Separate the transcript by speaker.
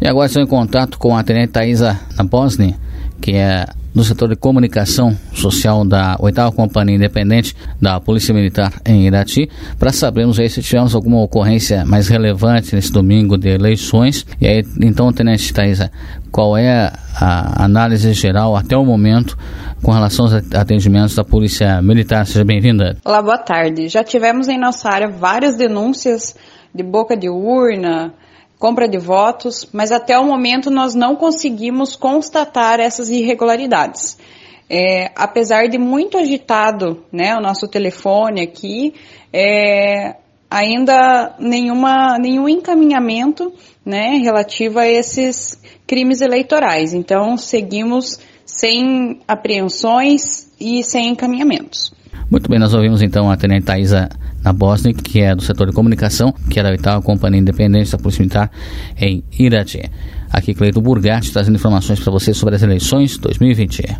Speaker 1: E agora estou em contato com a tenente Thaisa Naposny, que é do setor de comunicação social da 8 Companhia Independente da Polícia Militar em Irati, para sabermos aí se tivemos alguma ocorrência mais relevante nesse domingo de eleições. E aí, então, Tenente Thaisa, qual é a análise geral até o momento com relação aos atendimentos da Polícia Militar? Seja bem-vinda.
Speaker 2: Olá, boa tarde. Já tivemos em nossa área várias denúncias de boca de urna, compra de votos, mas até o momento nós não conseguimos constatar essas irregularidades. É, apesar de muito agitado né, o nosso telefone aqui, é, ainda nenhuma, nenhum encaminhamento né, relativo a esses crimes eleitorais. Então, seguimos sem apreensões e sem encaminhamentos.
Speaker 1: Muito bem, nós ouvimos então a Tenente Thaisa na Bósnia, que é do setor de comunicação, que era a oitava companhia independente da Polícia Militar em Irati. Aqui Cleito Burgatti trazendo informações para você sobre as eleições 2020.